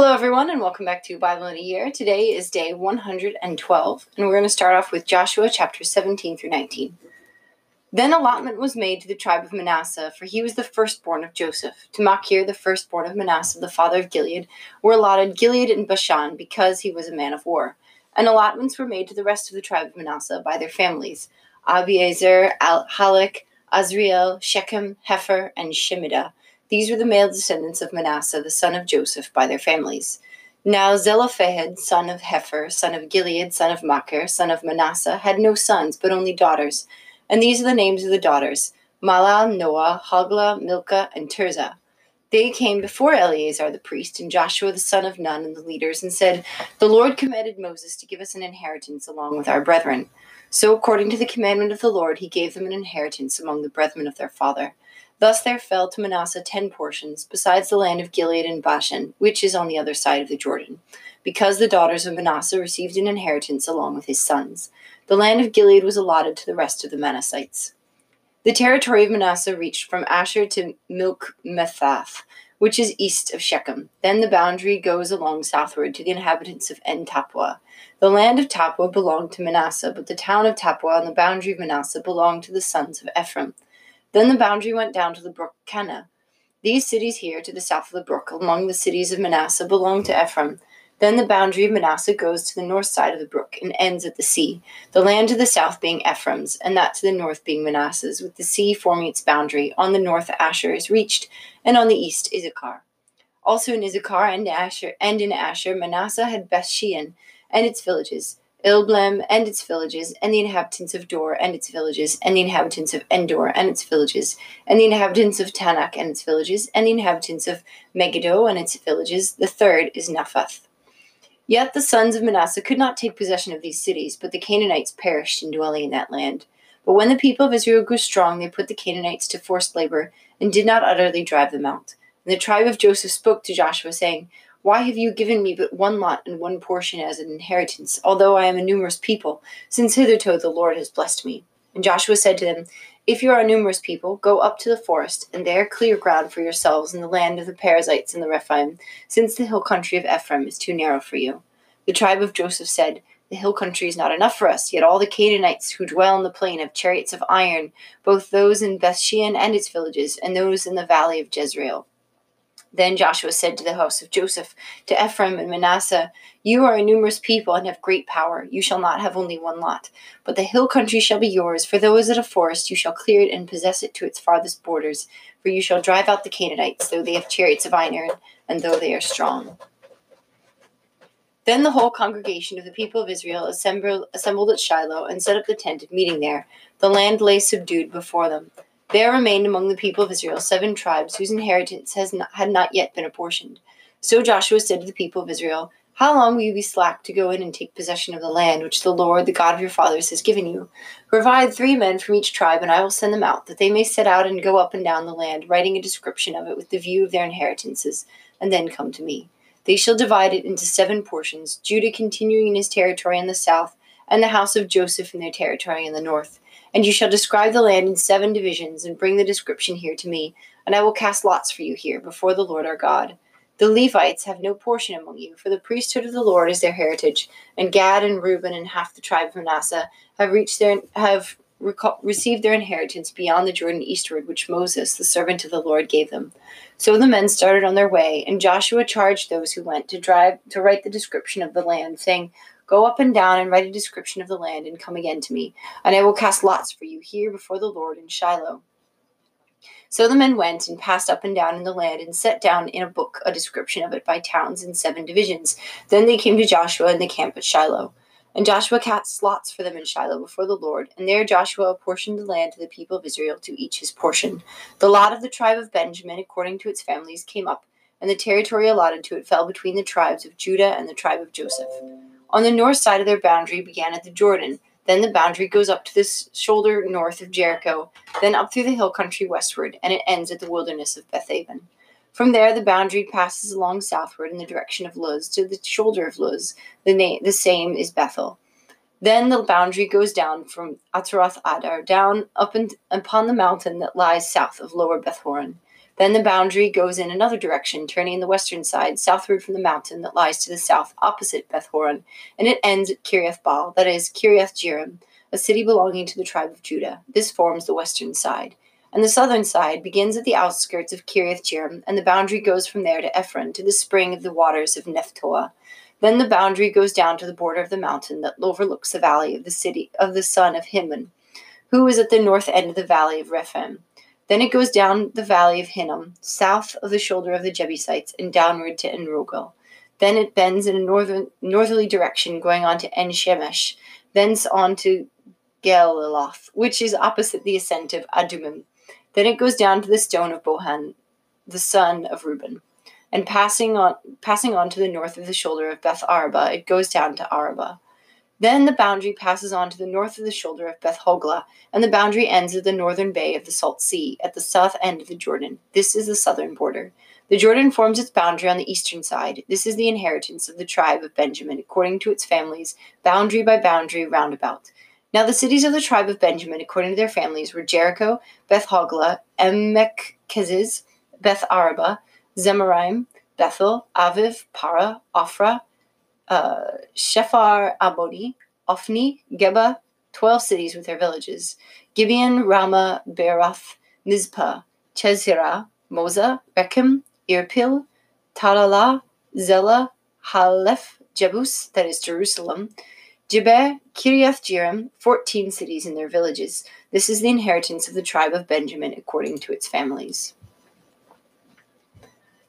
Hello, everyone, and welcome back to Bible in a Year. Today is day 112, and we're going to start off with Joshua chapter 17 through 19. Then allotment was made to the tribe of Manasseh, for he was the firstborn of Joseph. To Machir, the firstborn of Manasseh, the father of Gilead, were allotted Gilead and Bashan, because he was a man of war. And allotments were made to the rest of the tribe of Manasseh by their families Abiezer, Al- Halak, Azriel, Shechem, Hepher, and Shemida these were the male descendants of Manasseh, the son of Joseph, by their families. Now Zelophehad, son of Hepher, son of Gilead, son of Machir, son of Manasseh, had no sons, but only daughters. And these are the names of the daughters Mahlah, Noah, Hoglah, Milcah, and Tirzah. They came before Eleazar the priest and Joshua the son of Nun and the leaders and said, The Lord commanded Moses to give us an inheritance along with our brethren. So, according to the commandment of the Lord, he gave them an inheritance among the brethren of their father. Thus there fell to Manasseh ten portions, besides the land of Gilead and Bashan, which is on the other side of the Jordan, because the daughters of Manasseh received an inheritance along with his sons. The land of Gilead was allotted to the rest of the Manassites. The territory of Manasseh reached from Asher to Milcmethath, which is east of Shechem. Then the boundary goes along southward to the inhabitants of En Tappuah. The land of Tappuah belonged to Manasseh, but the town of Tappuah on the boundary of Manasseh belonged to the sons of Ephraim. Then the boundary went down to the brook Kanah. These cities here to the south of the brook, among the cities of Manasseh, belong to Ephraim. Then the boundary of Manasseh goes to the north side of the brook and ends at the sea, the land to the south being Ephraim's, and that to the north being Manasseh's, with the sea forming its boundary. On the north Asher is reached, and on the east Issachar. Also in Issachar and Asher and in Asher, Manasseh had Bethshean and its villages, Ibleam and its villages, and the inhabitants of Dor and its villages, and the inhabitants of Endor and its villages, and the inhabitants of Taanach and its villages, and the inhabitants of Megiddo and its villages. The third is Naphath. Yet the sons of Manasseh could not take possession of these cities, but the Canaanites perished in dwelling in that land. But when the people of Israel grew strong, they put the Canaanites to forced labor, and did not utterly drive them out. And the tribe of Joseph spoke to Joshua, saying, why have you given me but one lot and one portion as an inheritance, although I am a numerous people, since hitherto the Lord has blessed me? And Joshua said to them, If you are a numerous people, go up to the forest, and there clear ground for yourselves in the land of the Perizzites and the Rephaim, since the hill country of Ephraim is too narrow for you. The tribe of Joseph said, The hill country is not enough for us, yet all the Canaanites who dwell in the plain have chariots of iron, both those in Bethshean and its villages, and those in the valley of Jezreel. Then Joshua said to the house of Joseph, to Ephraim and Manasseh, You are a numerous people and have great power. You shall not have only one lot. But the hill country shall be yours. For though it is a forest, you shall clear it and possess it to its farthest borders. For you shall drive out the Canaanites, though they have chariots of iron, and though they are strong. Then the whole congregation of the people of Israel assembled, assembled at Shiloh and set up the tent of meeting there. The land lay subdued before them. There remained among the people of Israel seven tribes whose inheritance not, had not yet been apportioned. So Joshua said to the people of Israel, How long will you be slack to go in and take possession of the land which the Lord, the God of your fathers, has given you? Provide three men from each tribe, and I will send them out, that they may set out and go up and down the land, writing a description of it with the view of their inheritances, and then come to me. They shall divide it into seven portions, Judah continuing in his territory in the south, and the house of Joseph in their territory in the north and you shall describe the land in seven divisions, and bring the description here to me, and I will cast lots for you here before the Lord our God. The Levites have no portion among you, for the priesthood of the Lord is their heritage. And Gad and Reuben and half the tribe of Manasseh have reached their have received their inheritance beyond the Jordan eastward, which Moses, the servant of the Lord, gave them. So the men started on their way, and Joshua charged those who went to drive to write the description of the land, saying, Go up and down and write a description of the land, and come again to me, and I will cast lots for you here before the Lord in Shiloh. So the men went and passed up and down in the land and set down in a book a description of it by towns in seven divisions. Then they came to Joshua in the camp at Shiloh. And Joshua cast lots for them in Shiloh before the Lord, and there Joshua apportioned the land to the people of Israel to each his portion. The lot of the tribe of Benjamin, according to its families, came up, and the territory allotted to it fell between the tribes of Judah and the tribe of Joseph. On the north side of their boundary began at the Jordan. Then the boundary goes up to the shoulder north of Jericho, then up through the hill country westward, and it ends at the wilderness of Bethaven. From there, the boundary passes along southward in the direction of Luz to the shoulder of Luz. The, na- the same is Bethel. Then the boundary goes down from Ataroth Adar down up and upon the mountain that lies south of Lower Bethhoron. Then the boundary goes in another direction, turning the western side, southward from the mountain that lies to the south, opposite Beth Horon, and it ends at Kiriath Baal, that is, Kiriath Jearim, a city belonging to the tribe of Judah. This forms the western side. And the southern side begins at the outskirts of Kiriath Jearim, and the boundary goes from there to Ephron, to the spring of the waters of Nephtoah. Then the boundary goes down to the border of the mountain that overlooks the valley of the city of the son of Hinnom, who is at the north end of the valley of Rephaim. Then it goes down the valley of Hinnom, south of the shoulder of the Jebusites, and downward to En-rogel. Then it bends in a northern, northerly direction, going on to En Shemesh, thence on to Geliloth, which is opposite the ascent of Adumim. Then it goes down to the stone of Bohan, the son of Reuben and passing on passing on to the north of the shoulder of Beth Araba, it goes down to Araba. Then the boundary passes on to the north of the shoulder of Beth Hogla, and the boundary ends at the northern bay of the Salt Sea, at the south end of the Jordan. This is the southern border. The Jordan forms its boundary on the eastern side. This is the inheritance of the tribe of Benjamin, according to its families, boundary by boundary roundabout. Now the cities of the tribe of Benjamin, according to their families, were Jericho, Beth Hogla, Emek Keziz, Beth Araba, Zemaraim, Bethel, Aviv, Para, Ophrah, uh, Shephar Abodi, Ophni, Geba, twelve cities with their villages, Gibeon, Ramah, Beeroth, Mizpah, Chezirah, Moza, Rechem, Irpil, Talala, Zela, Halef, Jebus, that is Jerusalem, Jiber, Kiriath Jearim, fourteen cities and their villages. This is the inheritance of the tribe of Benjamin according to its families.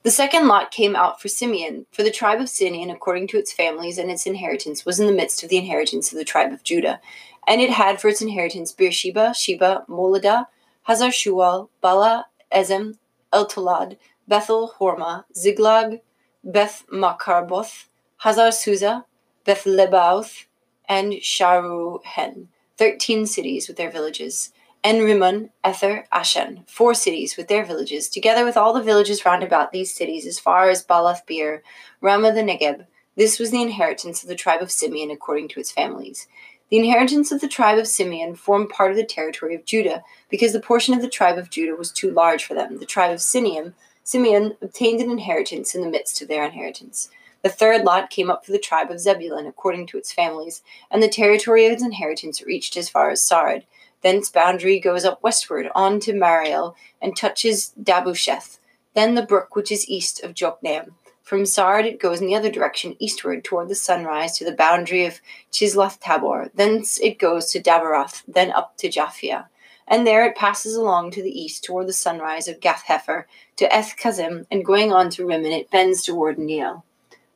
The second lot came out for Simeon, for the tribe of Simeon, according to its families and its inheritance, was in the midst of the inheritance of the tribe of Judah. And it had for its inheritance Beersheba, Sheba, Moladah, Hazar Shual, Bala, Ezem, Eltolad, Bethel, Hormah, Ziklag, Beth Makarboth, Hazar Susa, Beth Lebaoth, and Sharuhen, thirteen cities with their villages. En-rimmon, Ether, Ashan, four cities with their villages, together with all the villages round about these cities as far as Baalath Beer, Ramah the Negeb. This was the inheritance of the tribe of Simeon according to its families. The inheritance of the tribe of Simeon formed part of the territory of Judah, because the portion of the tribe of Judah was too large for them. The tribe of Simeon, Simeon obtained an inheritance in the midst of their inheritance. The third lot came up for the tribe of Zebulun according to its families, and the territory of its inheritance reached as far as Sarid. Then its boundary goes up westward on to Mariel and touches Dabusheth, then the brook which is east of Jokneam. From Sard it goes in the other direction eastward toward the sunrise to the boundary of Chisloth Tabor. Thence it goes to Dabaroth, then up to Japhia. And there it passes along to the east toward the sunrise of Gath Hepher to Eth Kazim, and going on to Rimmon it bends toward Neiel.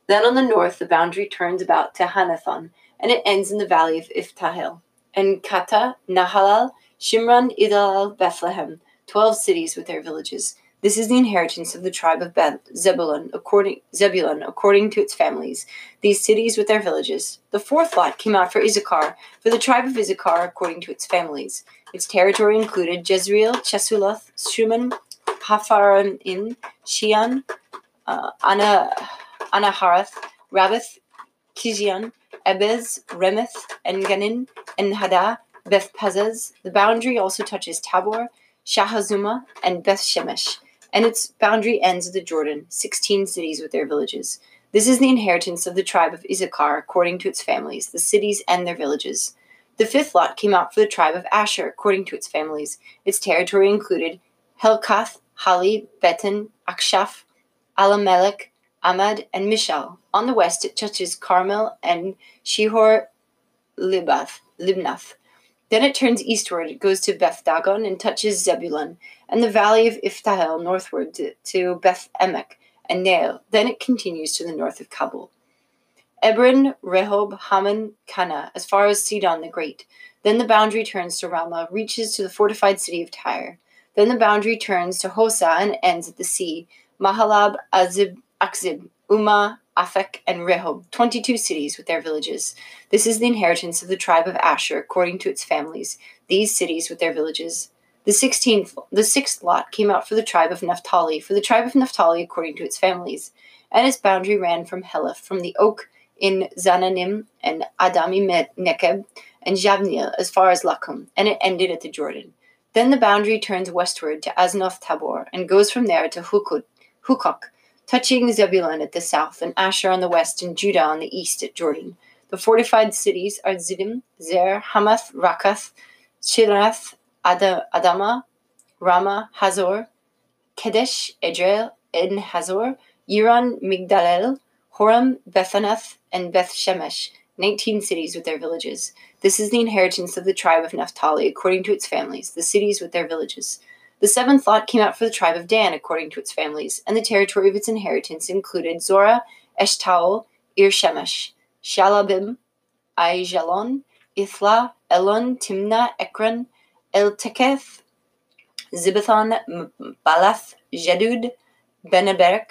Then on the north the boundary turns about to Hanathon, and it ends in the valley of Iphtahel and Kata, Nahalal, Shimron, Idal, Bethlehem, twelve cities with their villages. This is the inheritance of the tribe of Beth, Zebulun, according, Zebulun, according to its families, these cities with their villages. The fourth lot came out for Issachar, for the tribe of Issachar, according to its families. Its territory included Jezreel, Chesuloth, Shuman, Hapharim, Shian, uh, Ana, Anaharath, Rabbith, Kijian, Ebez, Remeth, Enganin, Enhada, Beth Pazez. The boundary also touches Tabor, Shahazuma, and Beth Shemesh, and its boundary ends at the Jordan, sixteen cities with their villages. This is the inheritance of the tribe of Issachar according to its families, the cities and their villages. The fifth lot came out for the tribe of Asher according to its families. Its territory included Helkath, Hali, Betan, Akshaph, Alamelech, Amad, and Mishal. On the west, it touches Carmel and Shihor Libath, Libnath. Then it turns eastward, it goes to Beth Dagon and touches Zebulun, and the valley of Iphtahel northward to, Beth Emek and Neiel. Then it continues to the north of Cabul. Ebron, Rehob, Haman, Cana, as far as Sidon the Great. Then the boundary turns to Ramah, reaches to the fortified city of Tyre. Then the boundary turns to Hosa and ends at the sea. Mahalab, Azib, Akzib, Umah, Aphek, and Rehob, 22 cities with their villages. This is the inheritance of the tribe of Asher according to its families, these cities with their villages. The sixteenth, the sixth lot came out for the tribe of Naphtali, for the tribe of Naphtali according to its families, and its boundary ran from Heleph, from the oak in Zananim and Adami Nekeb and Javnil as far as Lakum, and it ended at the Jordan. Then the boundary turns westward to Aznoth Tabor and goes from there to Hukuk, Hukok, touching Zebulun at the south and Asher on the west and Judah on the east at Jordan. The fortified cities are Ziddim, Zer, Hamath, Rakath, Shirath, Adama, Rama, Hazor, Kedesh, Edreel, En Hazor, Yiron, Migdalel, Horam, Bethanath, and Beth Shemesh, 19 cities with their villages. This is the inheritance of the tribe of Naphtali according to its families, the cities with their villages. The seventh lot came out for the tribe of Dan according to its families, and the territory of its inheritance included Zorah, Eshtaol, Ir Shemesh, Shalabim, Aijalon, Ithla, Elon, Timnah, Ekron, Elteketh, Zibathon, Balath, Jedud, Beneberek,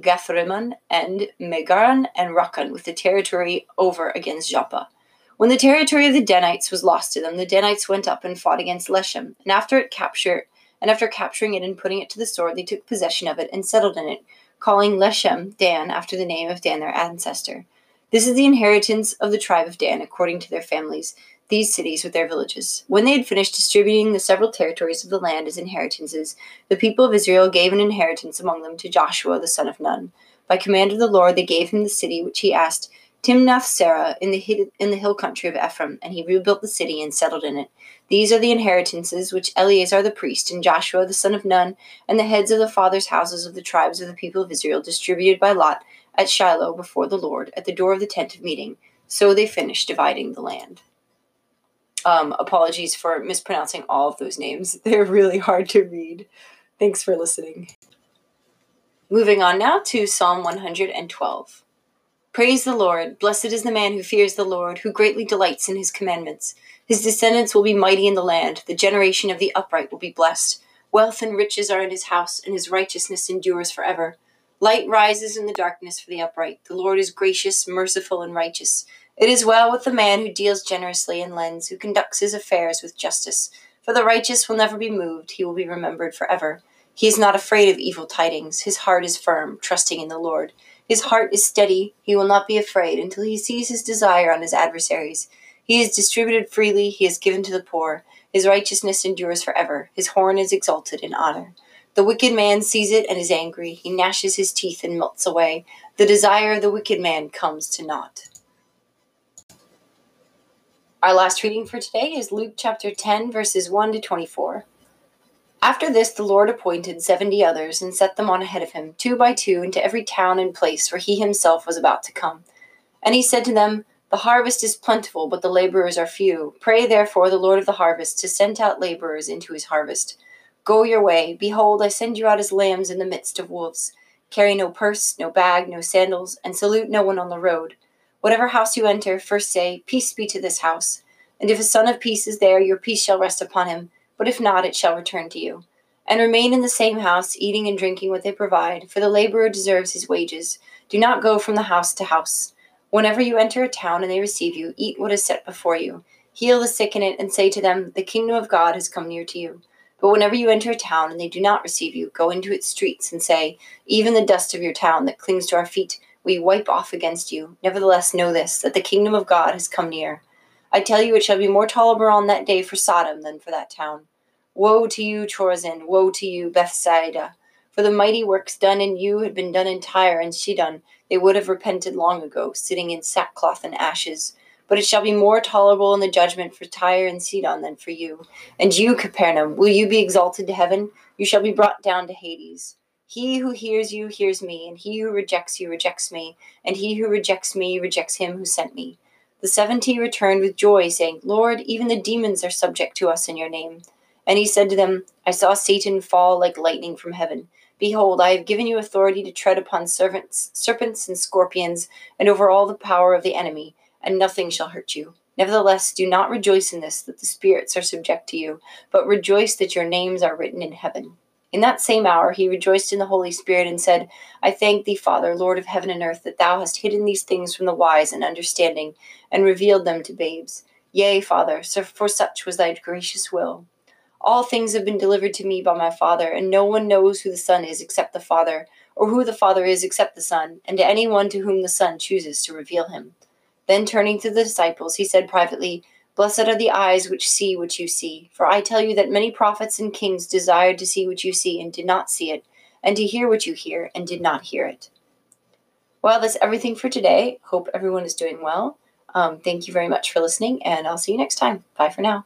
Gathrimmon, and Megaran and Rakan, with the territory over against Joppa. When the territory of the Danites was lost to them, the Danites went up and fought against Leshem, and after it captured and after capturing it and putting it to the sword, they took possession of it and settled in it, calling Leshem Dan after the name of Dan their ancestor. This is the inheritance of the tribe of Dan according to their families, these cities with their villages. When they had finished distributing the several territories of the land as inheritances, the people of Israel gave an inheritance among them to Joshua the son of Nun. By command of the Lord, they gave him the city which he asked, Timnath Serah, in the, in the hill country of Ephraim, and he rebuilt the city and settled in it. These are the inheritances which Eleazar the priest and Joshua the son of Nun and the heads of the fathers' houses of the tribes of the people of Israel distributed by lot at Shiloh before the Lord at the door of the tent of meeting. So they finished dividing the land. Um, apologies for mispronouncing all of those names. They're really hard to read. Thanks for listening. Moving on now to Psalm 112. Praise the Lord. Blessed is the man who fears the Lord, who greatly delights in his commandments. His descendants will be mighty in the land. The generation of the upright will be blessed. Wealth and riches are in his house, and his righteousness endures forever. Light rises in the darkness for the upright. The Lord is gracious, merciful, and righteous. It is well with the man who deals generously and lends, who conducts his affairs with justice. For the righteous will never be moved, he will be remembered forever. He is not afraid of evil tidings. His heart is firm, trusting in the Lord. His heart is steady. He will not be afraid until he sees his desire on his adversaries. He is distributed freely. He is given to the poor. His righteousness endures forever. His horn is exalted in honor. The wicked man sees it and is angry. He gnashes his teeth and melts away. The desire of the wicked man comes to naught. Our last reading for today is Luke chapter 10, verses 1 to 24. After this, the Lord appointed seventy others and set them on ahead of him, two by two, into every town and place where he himself was about to come. And he said to them, The harvest is plentiful, but the laborers are few. Pray therefore the Lord of the harvest to send out laborers into his harvest. Go your way. Behold, I send you out as lambs in the midst of wolves. Carry no purse, no bag, no sandals, and salute no one on the road. Whatever house you enter, first say, Peace be to this house. And if a son of peace is there, your peace shall rest upon him, but if not, it shall return to you. And remain in the same house, eating and drinking what they provide, for the laborer deserves his wages. Do not go from the house to house. Whenever you enter a town and they receive you, eat what is set before you. Heal the sick in it, and say to them, The kingdom of God has come near to you. But whenever you enter a town and they do not receive you, go into its streets and say, Even the dust of your town that clings to our feet, we wipe off against you. Nevertheless, know this, that the kingdom of God has come near. I tell you, it shall be more tolerable on that day for Sodom than for that town. Woe to you, Chorazin! Woe to you, Bethsaida! For the mighty works done in you had been done in Tyre and Sidon, they would have repented long ago, sitting in sackcloth and ashes. But it shall be more tolerable in the judgment for Tyre and Sidon than for you. And you, Capernaum, will you be exalted to heaven? You shall be brought down to Hades. He who hears you hears me, and he who rejects you rejects me, and he who rejects me rejects him who sent me. The seventy returned with joy, saying, Lord, even the demons are subject to us in your name. And he said to them, I saw Satan fall like lightning from heaven. Behold, I have given you authority to tread upon serpents, serpents and scorpions, and over all the power of the enemy, and nothing shall hurt you. Nevertheless, do not rejoice in this, that the spirits are subject to you, but rejoice that your names are written in heaven. In that same hour he rejoiced in the Holy Spirit and said, I thank thee, Father, Lord of heaven and earth, that thou hast hidden these things from the wise and understanding, and revealed them to babes. Yea, Father, for such was thy gracious will. All things have been delivered to me by my Father, and no one knows who the Son is except the Father, or who the Father is except the Son, and to any one to whom the Son chooses to reveal him. Then turning to the disciples, he said privately, Blessed are the eyes which see what you see. For I tell you that many prophets and kings desired to see what you see and did not see it, and to hear what you hear and did not hear it. Well, that's everything for today. Hope everyone is doing well. Um, thank you very much for listening, and I'll see you next time. Bye for now.